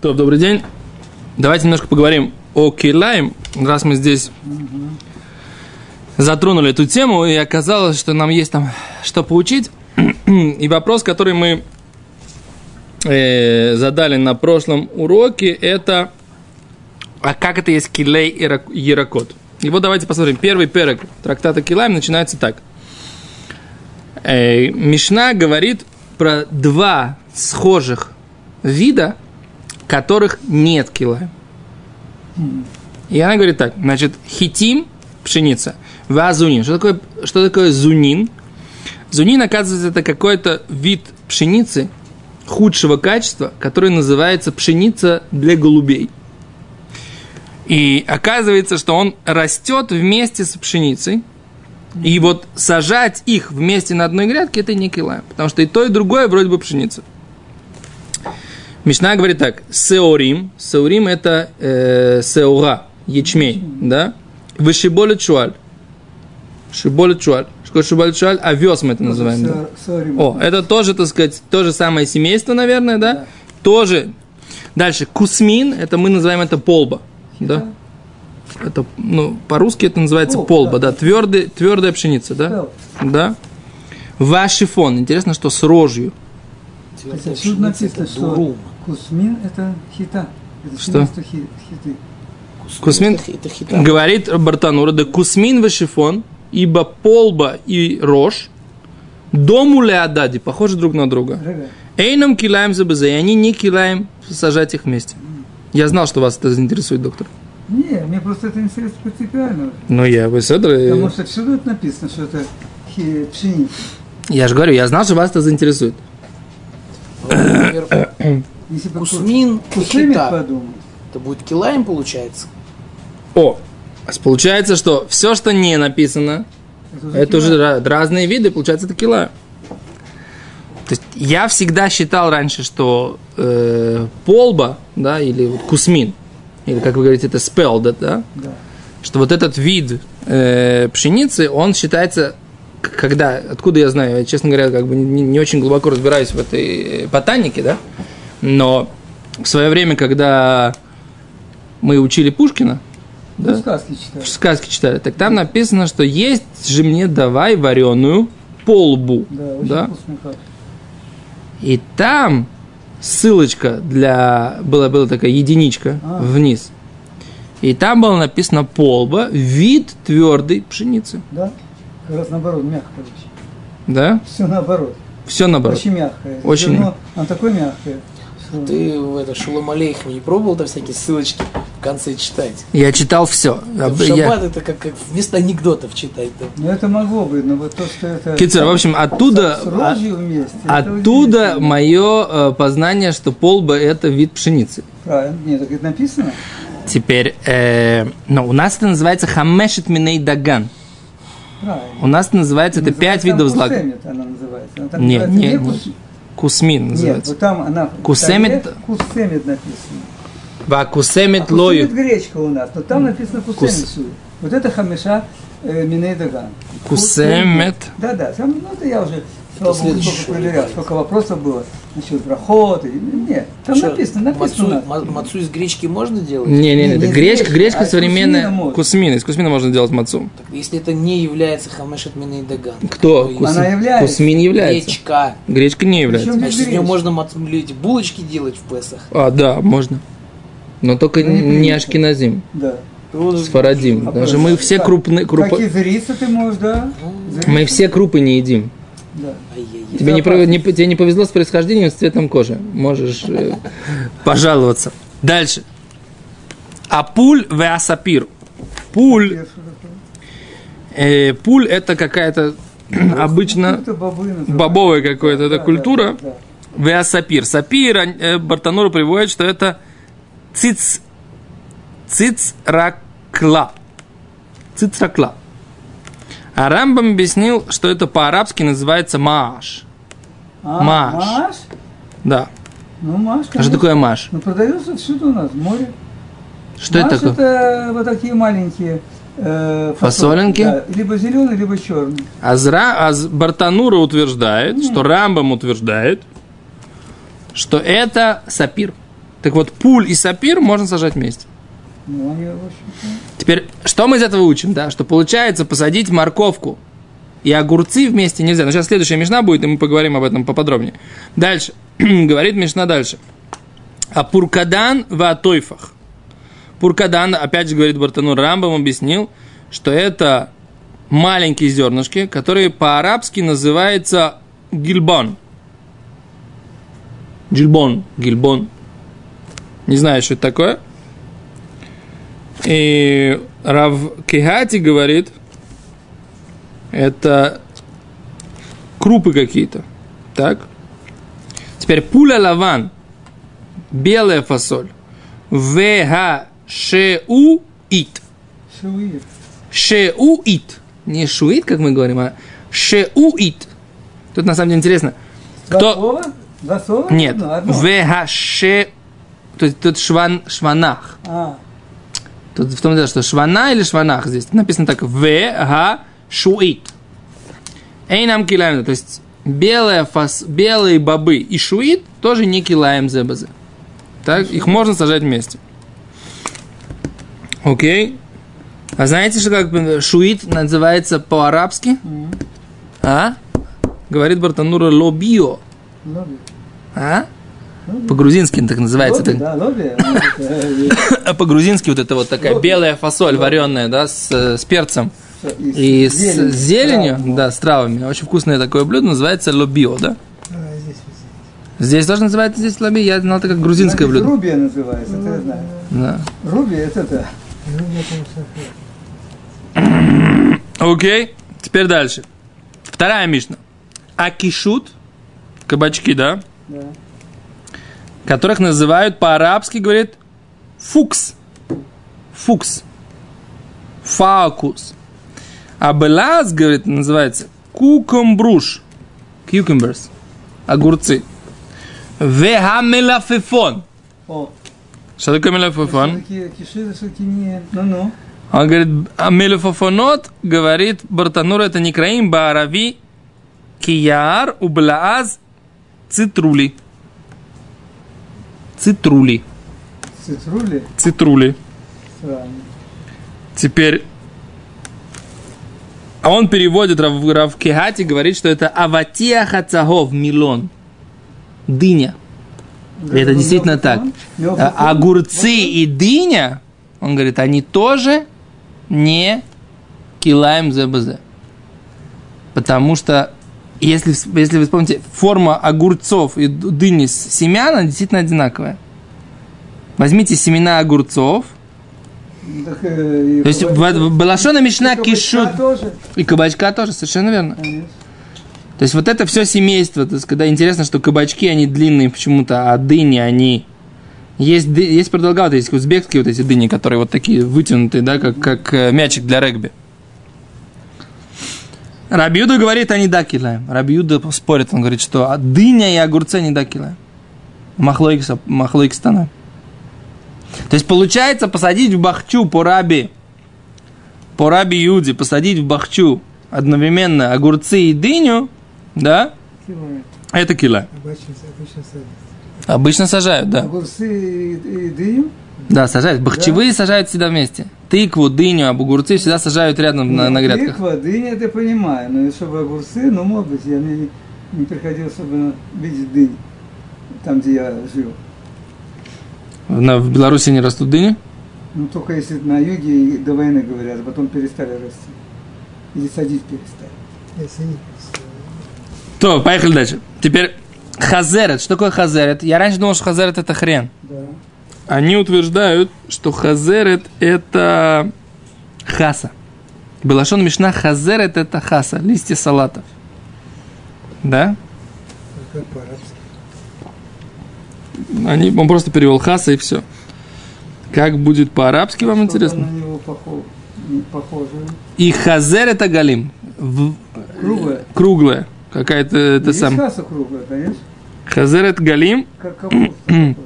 То, добрый день. Давайте немножко поговорим о Килаем. Раз мы здесь затронули эту тему, и оказалось, что нам есть там что поучить. И вопрос, который мы э, задали на прошлом уроке, это а как это есть Килей и? И вот давайте посмотрим. Первый перек трактата Килаем начинается так. Э, Мишна говорит про два схожих вида, которых нет килаем. И она говорит так, значит, хитим, пшеница, вазунин. Что такое, что такое зунин? Зунин, оказывается, это какой-то вид пшеницы худшего качества, который называется пшеница для голубей. И оказывается, что он растет вместе с пшеницей. И вот сажать их вместе на одной грядке, это не килаем. Потому что и то, и другое вроде бы пшеница. Мишна говорит так, сеорим, сеорим это э, сеура, ячмень, да? Вышиболе чуаль. Шиболе чуаль. Что шиболе чуаль, овес мы это называем. Да? О, это тоже, так сказать, то же самое семейство, наверное, да? да. Тоже. Дальше, кусмин, это мы называем это полба, да? Это, ну, по-русски это называется О, полба, да, да. Твердый, твердая пшеница, да? Да. Вашифон, интересно, что с рожью. Тут написано, что Кусмин – это хита. Это что? Хи, хиты. Кусмин, это, это хита. говорит Бартанура, да кусмин вешифон, ибо полба и рожь, дому леадади, похожи друг на друга. Эйном килаем забезе, и они не килаем сажать их вместе. Я знал, что вас это заинтересует, доктор. Не, мне просто это интересно принципиально. Ну, я вы это... Потому что всюду это написано, что это пшеница. Я же говорю, я знал, что вас это заинтересует. Если Кусмин хита. Это будет килаем, получается? О, получается, что все, что не написано, это, это уже разные виды, получается, это килаем. То есть я всегда считал раньше, что э, полба, да, или вот кусмин, или как вы говорите, это спел, да, да, да. что вот этот вид э, пшеницы, он считается, когда, откуда я знаю, я, честно говоря, как бы не, не очень глубоко разбираюсь в этой ботанике, да, но в свое время, когда мы учили Пушкина, да, сказки читали. сказки читали, так там написано, что есть же мне давай вареную полбу. Да, да? И там ссылочка для... Была, была такая единичка а. вниз. И там было написано полба, вид твердой пшеницы. Да? Как раз наоборот, мягкая. Да? Все наоборот. Все наоборот. Очень мягкое. Очень. Зерно, оно такое мягкое. Ты в это Шулам Алейхам не пробовал там всякие ссылочки в конце читать? Я читал все. Да, в шаббат это как, как вместо анекдотов читать. Да. Ну это могло быть, но вот то, что это... Кицер, в общем, оттуда... С, вместе. Оттуда мое э, познание, что полба это вид пшеницы. Правильно. Нет, так это написано. Теперь, э, ну, у нас это называется хамешет миней даган. Правильно. У нас это называется, это пять видов. Она нет, нет, нет. Кусмин называется. Нет, вот там она... Кусемит... Кусемит написано. Ва кусемит а лою. Кусемит гречка у нас, но там написано кусемит Кус... Вот это хамеша э, миней даган. Кусемит. Да, да, там, ну это я уже Слава Богу, сколько проверял, сколько вопросов было насчет брахот. Нет, там Что, написано, написано. Мацу, мацу из гречки можно делать? Не, не, не, это гречка, гречка а современная. Кусмина, из кусмина можно делать мацу. Так, если это не является хамешет и даган. Кто? Кус... Она является. Кусмин является. Гречка. Гречка не является. Значит, из нее можно мацу, булочки делать в Песах. А, да, можно. Но только не, не ашкеназим. Да. Сфарадим. А Даже мы все крупные... Круп... Как и ты можешь, да? Мы все крупы не едим. Да. Тебе не, не, тебе не повезло с происхождением, с цветом кожи. Можешь э, пожаловаться. Дальше. Апуль веасапир. Пуль. Э, пуль это какая-то обычно бобовая какая-то это культура. Веасапир. Сапир э, Бартанура приводит, что это циц, цицракла. Цицракла. А Рамбам объяснил, что это по-арабски называется мааш. А, маш. маш? Да. Ну, маш, конечно. А что такое маш? Ну, продается всюду у нас, море. Что маш это такое? это вот такие маленькие э, фасолинки. Да, либо зеленый, либо черный. Азра, Аз Бартанура утверждает, Нет. что Рамбам утверждает, что это сапир. Так вот, пуль и сапир можно сажать вместе. Ну. Теперь, что мы из этого учим, да? Что получается посадить морковку и огурцы вместе нельзя. Но сейчас следующая мешна будет, и мы поговорим об этом поподробнее. Дальше. Говорит мешна дальше. А пуркадан в атойфах. Пуркадан, опять же, говорит Бартанур Рамбам, объяснил, что это маленькие зернышки, которые по-арабски называются гильбон. Гильбон, гильбон. Не знаю, что это такое. И Рав Кехати говорит, это крупы какие-то. Так? Теперь пуля лаван, белая фасоль. ВГ шеу ит. Шеу ит. Не шуит, как мы говорим, а шеу ит. Тут на самом деле интересно. Два Кто... слова? Два слова? Нет. Ну. ВГ ше... То есть тут шван, шванах. А, Тут в том дело, что швана или шванах здесь написано так В, Га, Шуит. Эйнам килаем, то есть белая фас, белые бобы и шуит тоже не килаем зебазы. Так, их можно сажать вместе. Окей. А знаете, что как шуит называется по-арабски? А? Говорит Бартанура лобио. лоби. А? По-грузински так называется. Лоби, так. да, лоби. Это, А по-грузински вот это вот такая белая фасоль вареная, да, с, с перцем э, и с зелень, зеленью, травы. да, с травами. Очень вкусное такое блюдо, называется лобио, да? А, здесь тоже называется здесь лоби, я знал это как грузинское Значит, блюдо. Рубия называется, это я знаю. Да. Руби это это. Я там сахар. Окей, теперь дальше. Вторая мишна. Акишут, кабачки, да, Да. Которых называют по-арабски, говорит, фукс. Фукс. Фаукус. А белаз, говорит, называется кукумбруш. Cucumbers. Огурцы. Вехамелафефон. О, Что такое мелафефон? Ну-ну. Он говорит, а мелафефонот, говорит Бартанур, это не краим, баарави, кияр, ублааз, цитрули. Цитрули. Цитрули. Цитрули. Странно. Теперь, а он переводит Рав, Рав Кехати, говорит, что это аватия хацагов милон. Дыня. И это действительно так. А огурцы и дыня, он говорит, они тоже не килаем ЗБЗ. Потому что, если, если вы вспомните, форма огурцов и дыни с семян, она действительно одинаковая. Возьмите семена огурцов, так, э, и то есть Балашона Мишна кишут. И кабачка тоже, совершенно верно. Конечно. То есть вот это все семейство, то есть когда интересно, что кабачки, они длинные почему-то, а дыни, они... Есть, есть продолговатые, есть узбекские вот эти дыни, которые вот такие вытянутые, да, как, как э, мячик для регби. Рабиуда говорит, они да килаем. Рабиуда спорит, он говорит, что а дыня и огурцы не да килаем. Махлоикс, махлоикс То есть получается посадить в бахчу по раби, по раби Юди, посадить в бахчу одновременно огурцы и дыню, да, Километр. это кило. Обычно, обычно садится. Обычно сажают, да. Огурцы и, и дыню. Да, сажают. Бахчевые сажают всегда вместе. Тыкву, дыню, об огурцы всегда сажают рядом на, на грядках. Тыква, дыня, это понимаю. Но чтобы огурцы, ну, может быть, я мне не, не приходилось особенно видеть дынь. Там, где я жил. На- в Беларуси не растут дыни? Ну, только если на юге и до войны, говорят, а потом перестали расти. Или садить перестали. Если не просто. То, поехали дальше. Теперь хазерет. Что такое хазерет? Я раньше думал, что хазерет это хрен. Да. Они утверждают, что хазерет это хаса. Белашон Мишна хазерет это хаса, листья салатов. Да? Как по-арабски. Они, он просто перевел хаса и все. Как будет по-арабски, вам Что-то интересно? на него похоже. И хазер это галим. В- Круглое. круглая. Какая-то это сам. круглая, конечно. Хазерет галим. Как капуста.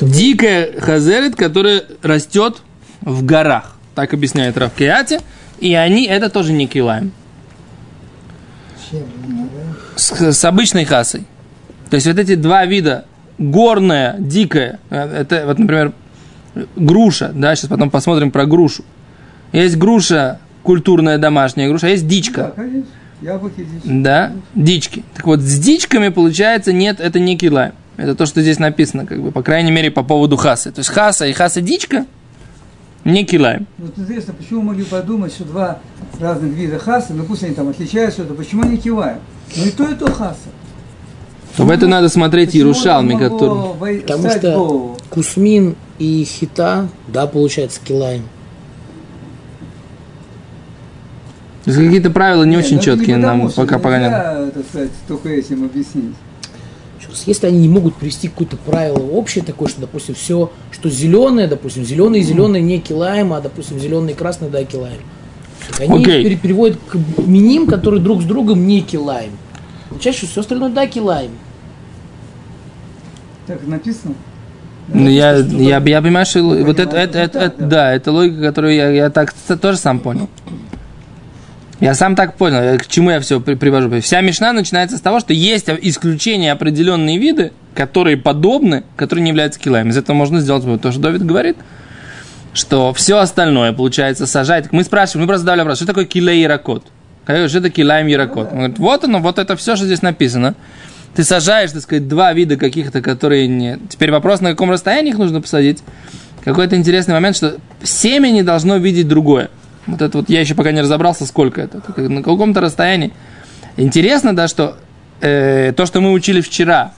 Дикая хазерет, которая растет в горах. Так объясняет Равкиати. И они, это тоже не килаем. С, с обычной хасой. То есть вот эти два вида горная, дикая, это вот, например, груша, да, сейчас потом посмотрим про грушу. Есть груша культурная домашняя груша, а есть Да, дичка. конечно. Яблоки здесь. Да, дички. Так вот, с дичками, получается, нет, это не килайм. Это то, что здесь написано, как бы, по крайней мере, по поводу хасы. То есть хаса и хаса дичка не килайм. Вот интересно, почему могли подумать, что два разных вида хаса, ну пусть они там отличаются, то почему они киваем? Ну и то, и то хаса. В это надо смотреть могло который... Потому что голову? Кусмин и Хита, да, получается, килаем. То есть какие-то правила не Нет, очень ну, четкие не потому, нам пока сказать, только этим объяснить. Сейчас, Если они не могут привести какое-то правило общее такое, что, допустим, все, что зеленое, допустим, зеленый и зеленый не килаем, а, допустим, зеленый и красный, да, килаем. Так они пере- переводят к миним, которые друг с другом не килаем. Что все остальное да, килаем. Так написано? Ну, я, что- я, я понимаю, что вот это, это, это, да. это логика, которую я, я так тоже сам понял. Я сам так понял, я- к чему я все привожу. Вся Мишна начинается с того, что есть исключения определенные виды, которые подобны, которые не являются килаем. Из этого можно сделать. То, что Давид говорит, что все остальное, получается, сажать. Мы спрашиваем, мы просто задали вопрос, что такое килей иракот? Что это килаем иракот? Он говорит, вот оно, вот это все, что здесь написано. Ты сажаешь, так сказать, два вида каких-то, которые не... Теперь вопрос, на каком расстоянии их нужно посадить. Какой-то интересный момент, что семя не должно видеть другое. Вот это вот я еще пока не разобрался, сколько это. На каком-то расстоянии. Интересно, да, что э, то, что мы учили вчера,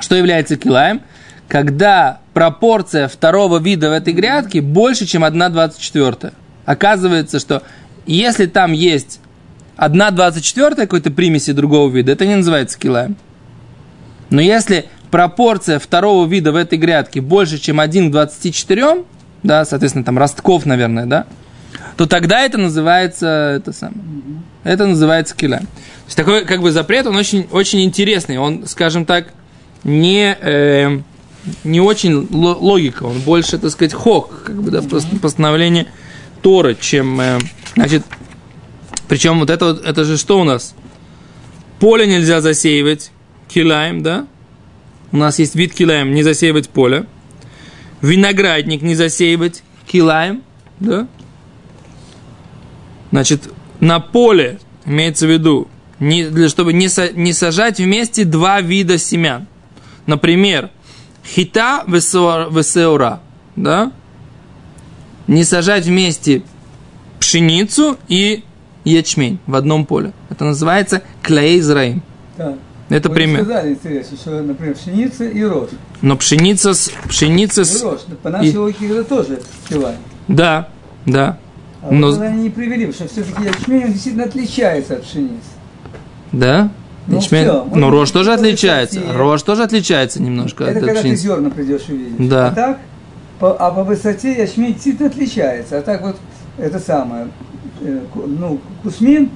что является килаем, когда пропорция второго вида в этой грядке больше, чем 1,24. Оказывается, что если там есть 1,24 какой-то примеси другого вида, это не называется килаем. Но если пропорция второго вида в этой грядке больше, чем 1 к 24, да, соответственно, там ростков, наверное, да, то тогда это называется, это самое, это называется килаем. То есть такой как бы запрет, он очень, очень интересный, он, скажем так, не, э, не очень ло- логика, он больше, так сказать, хок, как бы, да, постановление Торы, чем, э, значит, причем вот это, вот- это же что у нас? Поле нельзя засеивать, килаем, да? У нас есть вид килаем, не засеивать поле. Виноградник не засеивать, килаем, да? Значит, на поле, имеется в виду, не, для, чтобы не, са- не сажать вместе два вида семян. Например, хита весеора, да? Не сажать вместе пшеницу и ячмень в одном поле. Это называется клей зраим. Так. Это Вы пример. сказали, интересно, что, например, пшеница и рожь. Но пшеница с... Пшеница И с... рожь. По нашей и- логике это тоже киваем. Да, да. А Но- вот они не привели, потому что все-таки ячмень он действительно отличается от пшеницы. Да? Ну, Ячмень. всё, Ну, рожь тоже отличается. высоте. Рожь тоже отличается немножко это от когда ты пшеницы. зерна придешь увидеть. Да. А так, по, а по высоте ячмень действительно отличается. А так вот, это самое, э, ну, кусмин,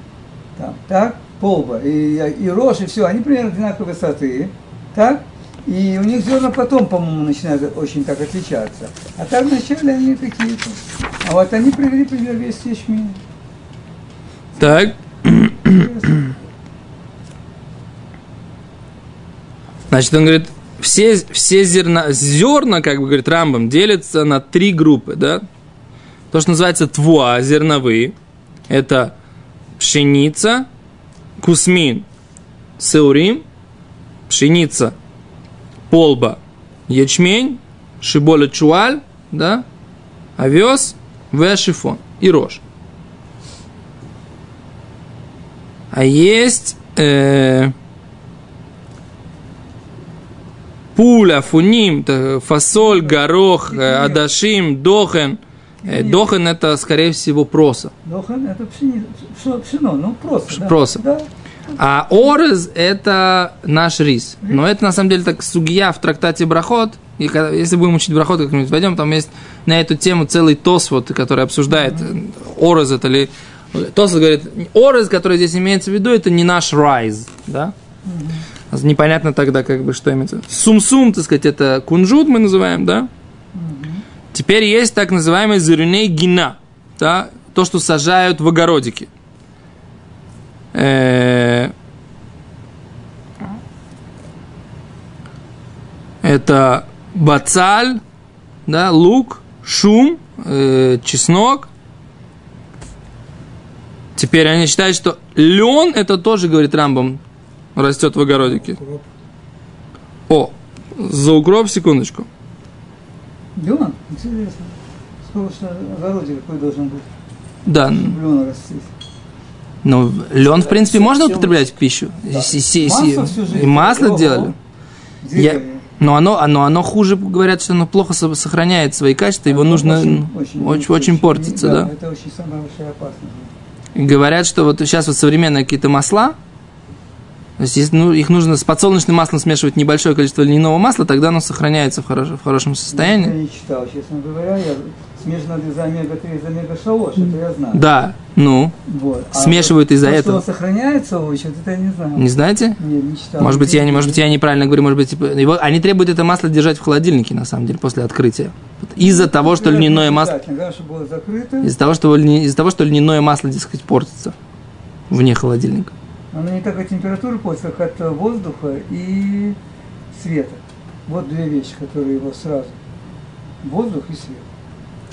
там, так, полба и, и рожь, и все, они примерно одинаковой высоты, так? И у них зерна потом, по-моему, начинают очень так отличаться. А так вначале они какие-то. А вот они привели пример весь ячмень. Так. Значит, он говорит, все, все зерна, зерна, как бы говорит Рамбам, делятся на три группы, да? То, что называется твуа, зерновые, это пшеница, кусмин, сеурим, пшеница, полба, ячмень, шиболя чуаль, да, овес, вешифон и рожь. А есть э, пуля, фуним, фасоль, горох, э, адашим, дохен. Э, Дохен это, скорее всего, проса. Дохан это пшено, пшено, ну просто. да. Просто. Да. А орез это наш рис. Но это на самом деле так сугия в трактате Брахот. И когда- если будем учить Брахот как-нибудь пойдем, там есть на эту тему целый тос, вот, который обсуждает э, орез это ли... Тос говорит, орез, который здесь имеется в виду, это не наш райз, да? Непонятно тогда, как бы, что имеется. Сум-сум, так сказать, это кунжут мы называем, да? Теперь есть так называемый зеруней гина, да? То, что сажают в огородике. Э, Это бацаль, да, лук, шум, э, чеснок. Теперь они считают, что лен, это тоже, говорит Рамбам, растет в огородике. О, за укроп, секундочку. Лен? Интересно. Сколько что огороде какой должен быть? Да, Лен растить. Ну, лен, в принципе, можно употреблять в пищу. Да. Си- си- си-. И масло делали. Деревья. Но оно, оно, оно хуже, говорят, что оно плохо со- сохраняет свои качества, его нужно очень, очень, очень, очень, портится, да. Это очень самая большая опасность. Говорят, что вот сейчас вот современные какие-то масла, то есть если, ну, их нужно с подсолнечным маслом смешивать небольшое количество льняного масла, тогда оно сохраняется в, хорош- в хорошем Я состоянии. не читал, честно говоря. Я смешано из омега-3 из омега-шалош, это я знаю. Да, ну, Вот. А Смешивают из-за то, этого. Что сохраняется вот это я не знаю. не знаете? Не, не читал. Может быть, я не, может быть, я неправильно говорю, может быть, типа, его, они требуют это масло держать в холодильнике, на самом деле, после открытия. Из-за того, что льняное масло, Обязательно, Главное, чтобы было закрыто. из-за того, что из-за того, что льняное масло, дескать, портится вне холодильника. Оно не так от температуры портится, как от воздуха и света. Вот две вещи, которые его сразу. Воздух и свет.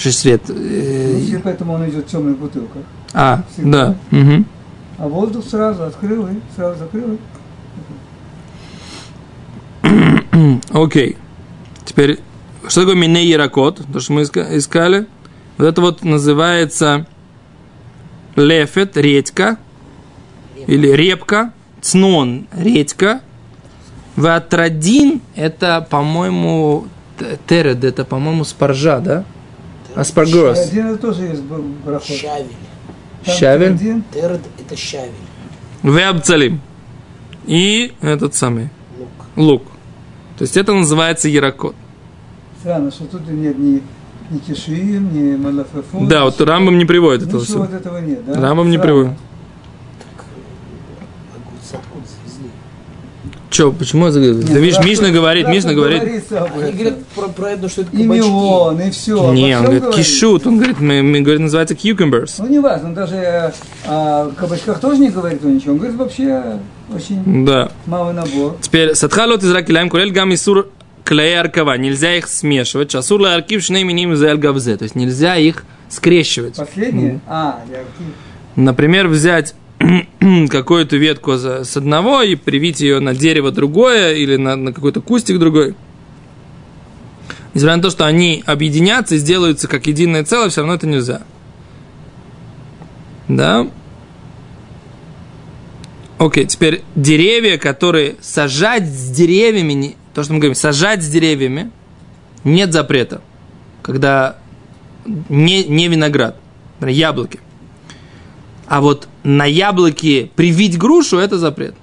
Что свет? Ну, э, свет, поэтому он идет в темных бутылках. А, всегда. да. мгм. А воздух сразу открыл и сразу закрыл. Окей. Теперь, что такое миней яракот? То, что мы иска- искали. Вот это вот называется лефет, редька, или репка, цнон, редька. Ватрадин, это, по-моему, теред, это, по-моему, спаржа, да? Аспаргос. Один это тоже есть брахот. Щавель. Один, Терд – это щавель. Веабцалим. И этот самый, Лук. лук. То есть это называется яракот. странно, что тут нет ни, ни кишиим, ни малафефун. Да, вот Рамбам не приводит этого Ничего вот этого нет, да? Рамбам не приводит. Огурцы откуда завезли? Че, почему? Да Нет, видишь, Рафа- Мишна говорит, Мишна говорит. Они говорят про, про это, что это И кабачки. миллион, и все. Не, он говорит кишут, он говорит, мы, мы, говорит, называется cucumbers. Ну, не важно, он даже о кабачках тоже не говорит он ничего. Он говорит, вообще очень Да. малый набор. Теперь, садхалот из ракилаем курель гам исур клея. Нельзя их смешивать. Шасур ла аркив шней миним гавзе. То есть нельзя их скрещивать. Последнее? А, для актив. Например, взять какую-то ветку с одного и привить ее на дерево другое или на, на какой-то кустик другой. Несмотря на то, что они объединятся и сделаются как единое целое, все равно это нельзя. Да? Окей, теперь деревья, которые сажать с деревьями, то, что мы говорим, сажать с деревьями, нет запрета, когда не, не виноград, яблоки. А вот на яблоке привить грушу – это запрет.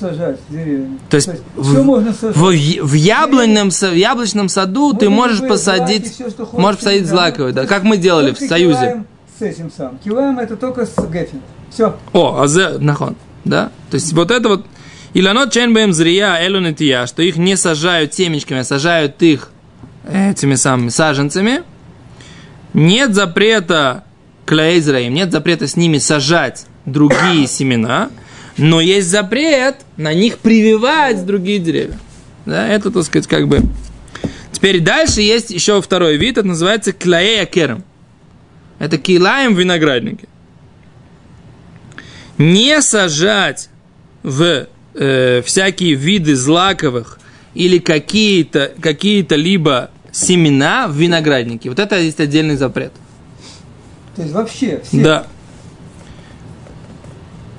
Сажать деревья? То есть в- все можно сажать. В, в яблонном, в яблочном саду ты Можно можешь любые посадить, злаки, хочешь, можешь посадить злаковые, да, как мы делали в Союзе. С этим самым. Килаем это только с геффин. Все. О, азе, нахон, да? То есть вот это вот, иланот чен бэм зрия элунетия, что их не сажают семечками, а сажают их этими самыми саженцами. Нет запрета клейзраим, нет запрета с ними сажать другие семена, но есть запрет на них прививать другие деревья. Да, это, так сказать, как бы... Теперь дальше есть еще второй вид, это называется клея керам. Это килаем в винограднике. Не сажать в э, всякие виды злаковых или какие-то какие либо семена в винограднике. Вот это есть отдельный запрет. То есть вообще все. Да.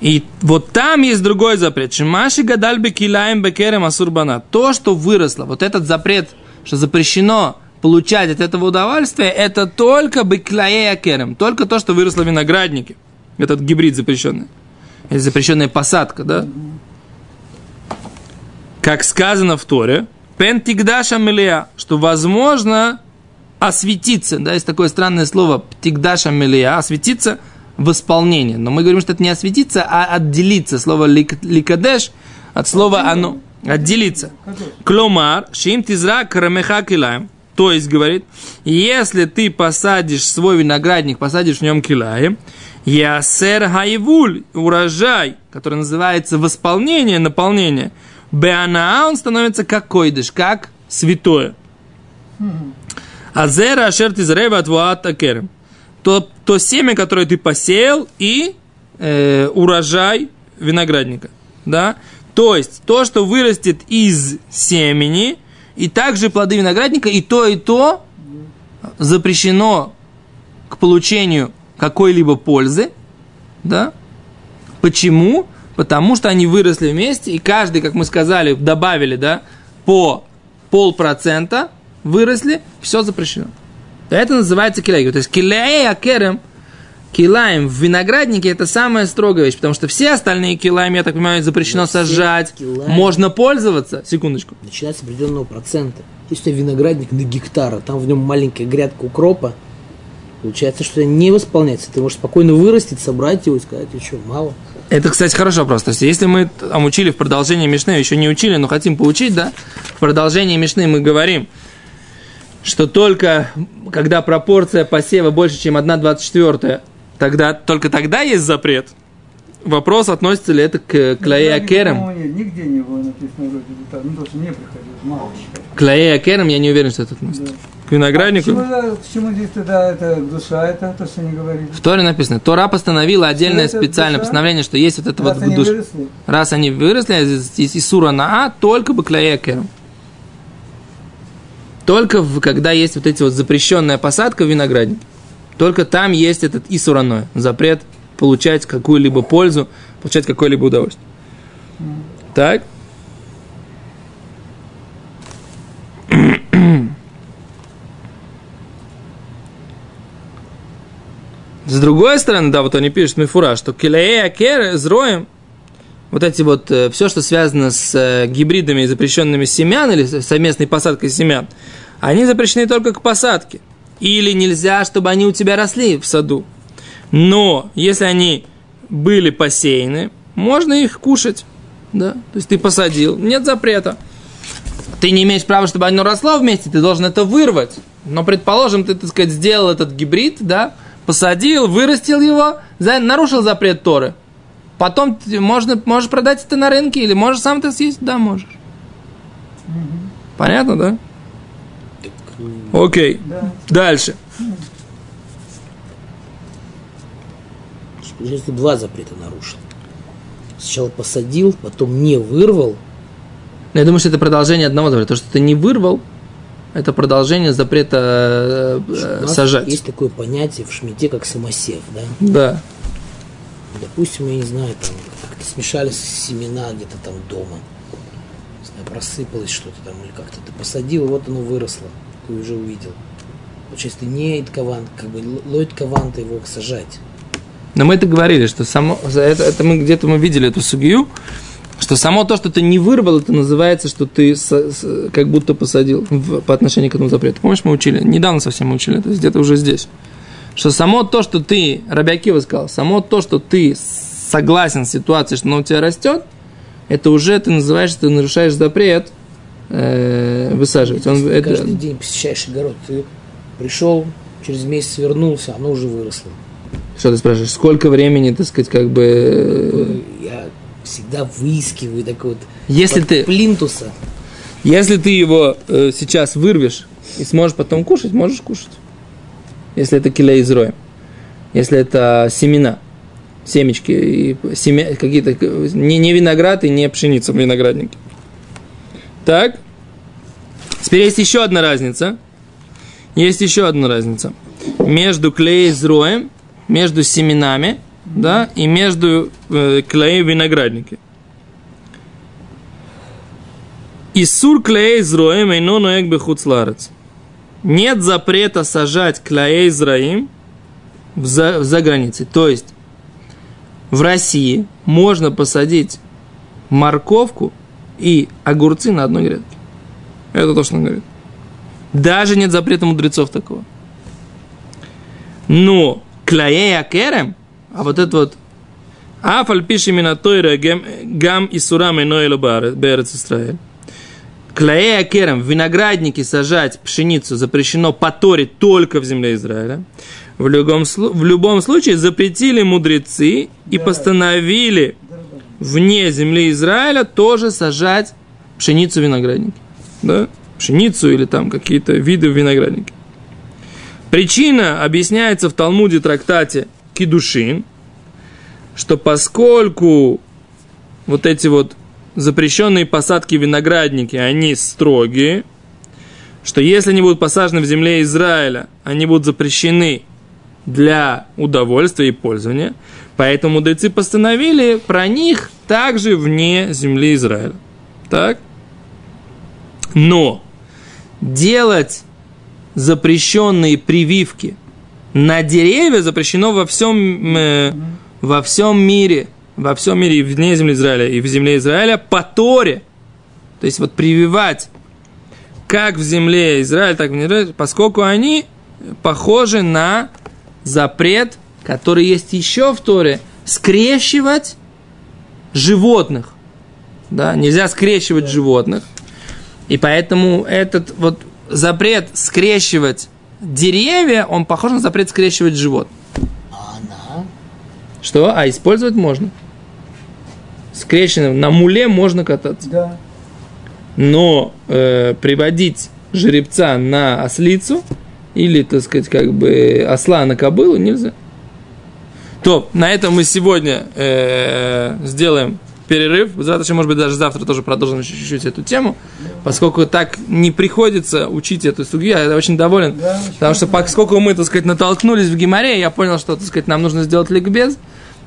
И вот там есть другой запрет. Шимаши гадаль бекилаем бекерем асурбана. То, что выросло, вот этот запрет, что запрещено получать от этого удовольствия, это только беклаея керем. Только то, что выросло в винограднике. Этот гибрид запрещенный. Это запрещенная посадка, да? Как сказано в Торе, пентигдаша мелия, что возможно осветиться, да, есть такое странное слово птигдаша мелия, осветиться в исполнении. Но мы говорим, что это не осветиться, а отделиться. Слово лик- ликадеш от слова оно отделиться. Кломар, шим тизра карамеха килаем. То есть, говорит, если ты посадишь свой виноградник, посадишь в нем килаем, ясер хайвуль, урожай, который называется восполнение, наполнение, Беанаа он становится как койдыш, как святое. Азера ашер тизрева от акерем. То, то семя, которое ты посеял, и э, урожай виноградника. Да? То есть, то, что вырастет из семени, и также плоды виноградника, и то, и то запрещено к получению какой-либо пользы. Да? Почему? Потому что они выросли вместе, и каждый, как мы сказали, добавили, да, по полпроцента выросли, все запрещено. Это называется килей. То есть килей акерем, килаем в винограднике это самая строгая вещь, потому что все остальные килаем, я так понимаю, запрещено Но сажать, можно пользоваться, секундочку, Начинается с определенного процента. Если у тебя виноградник на гектар, а там в нем маленькая грядка укропа, получается, что не восполняется. Ты можешь спокойно вырастить, собрать его и сказать, что, мало. Это, кстати, хороший вопрос. То есть, если мы там учили в продолжении Мишны, еще не учили, но хотим поучить, да, в продолжении Мишны мы говорим, что только когда пропорция посева больше, чем 1,24, тогда, только тогда есть запрет. Вопрос, относится ли это к клея керам. Нигде не было написано вроде бы. Ну, потому что мне приходилось мало. Клея керам, я не уверен, что это относится. Да. К винограднику. А к, чему, здесь тогда это душа, это то, что они говорили? В Торе написано, Тора постановила отдельное Что специальное душа? постановление, что есть вот это Раз вот они душ. выросли, Раз они выросли из, из, из сура на А, только бы клея керам. Только когда есть вот эти вот запрещенная посадка в винограднике. Только там есть этот исураной, запрет получать какую-либо пользу, получать какое-либо удовольствие. Так? С другой стороны, да, вот они пишут Мифура, что килея кер зроем, вот эти вот, все, что связано с э, гибридами и запрещенными семян или совместной посадкой семян, они запрещены только к посадке. Или нельзя, чтобы они у тебя росли в саду. Но если они были посеяны, можно их кушать. Да? То есть ты посадил, нет запрета. Ты не имеешь права, чтобы оно росло вместе, ты должен это вырвать. Но, предположим, ты, так сказать, сделал этот гибрид, да, посадил, вырастил его, нарушил запрет Торы. Потом можно, можешь продать это на рынке или можешь сам это съесть? Да, можешь. Понятно, да? Окей. да. Дальше. Если два запрета нарушил. Сначала посадил, потом не вырвал. Я думаю, что это продолжение одного запрета. То, что ты не вырвал, это продолжение запрета э, э, сажать. Есть такое понятие в шмите, как самосев, да? Да. Допустим, я не знаю, там как-то смешались семена где-то там дома. Не знаю, просыпалось что-то там, или как-то ты посадил, вот оно выросло. Ты уже увидел. Получается, ты не иткован, как бы лоид кован его сажать. Но мы это говорили, что само, это, это мы где-то мы видели эту сугию, что само то, что ты не вырвал, это называется, что ты со- с- как будто посадил в- по отношению к этому запрету. Помнишь, мы учили? Недавно совсем мы учили, то есть где-то уже здесь. Что само то, что ты, Рабиакива сказал, само то, что ты согласен с ситуацией, что оно у тебя растет, это уже ты называешь, что ты нарушаешь запрет э, высаживать. Он, ты это- каждый день посещаешь огород, ты пришел, через месяц вернулся, оно уже выросло. что ты спрашиваешь? Сколько времени, так сказать, как бы... э, Я всегда выискиваю такой вот Если ты- плинтуса. Если ты его э, сейчас вырвешь и сможешь потом кушать, можешь кушать. Если это килей из роя. Если это семена, семечки, и семя, какие-то, не, не виноград и не пшеница в винограднике. Так. Теперь есть еще одна разница. Есть еще одна разница. Между клей из роем, между семенами, да, и между э, клеем в винограднике. Исур клеей зроем и но ноек бехуцларец. Нет запрета сажать клеей зраим в за, за границей. То есть в России можно посадить морковку и огурцы на одной грядке. Это то, что он говорит. Даже нет запрета мудрецов такого. Но клеей акерем, а вот это вот Афаль пиши мина тойра гам и сурам и ноэлу берец Исраэль. Клея керам, в винограднике сажать пшеницу запрещено по Торе только в земле Израиля. В любом, в любом случае запретили мудрецы и постановили вне земли Израиля тоже сажать пшеницу виноградники. Да? Пшеницу или там какие-то виды виноградники. Причина объясняется в Талмуде трактате Кидушин, что поскольку вот эти вот запрещенные посадки виноградники, они строгие, что если они будут посажены в земле Израиля, они будут запрещены для удовольствия и пользования. Поэтому мудрецы постановили про них также вне земли Израиля. Так? Но делать запрещенные прививки на деревья запрещено во всем, э, во всем мире. Во всем мире, и вне земли Израиля, и в земле Израиля по Торе. То есть вот прививать как в земле Израиля, так и в Израиле, поскольку они похожи на запрет, который есть еще в Торе, скрещивать животных. Да, нельзя скрещивать животных. И поэтому этот вот запрет скрещивать деревья, он похож на запрет скрещивать живот. А она? Что? А использовать можно. Скрещенным на муле можно кататься. Да. Но э, приводить жеребца на ослицу или, так сказать, как бы осла на кобылу нельзя. То, на этом мы сегодня э, сделаем перерыв. Завтра, может быть, даже завтра тоже продолжим чуть-чуть эту тему, поскольку так не приходится учить эту сугию, я очень доволен, Да, потому что поскольку мы, так сказать, натолкнулись в Гимаре, я понял, что, так сказать, нам нужно сделать ликбез.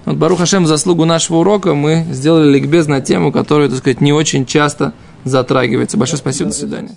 Вот Барух Хашем, в заслугу нашего урока мы сделали ликбез на тему, которая, так сказать, не очень часто затрагивается. Большое спасибо, до свидания.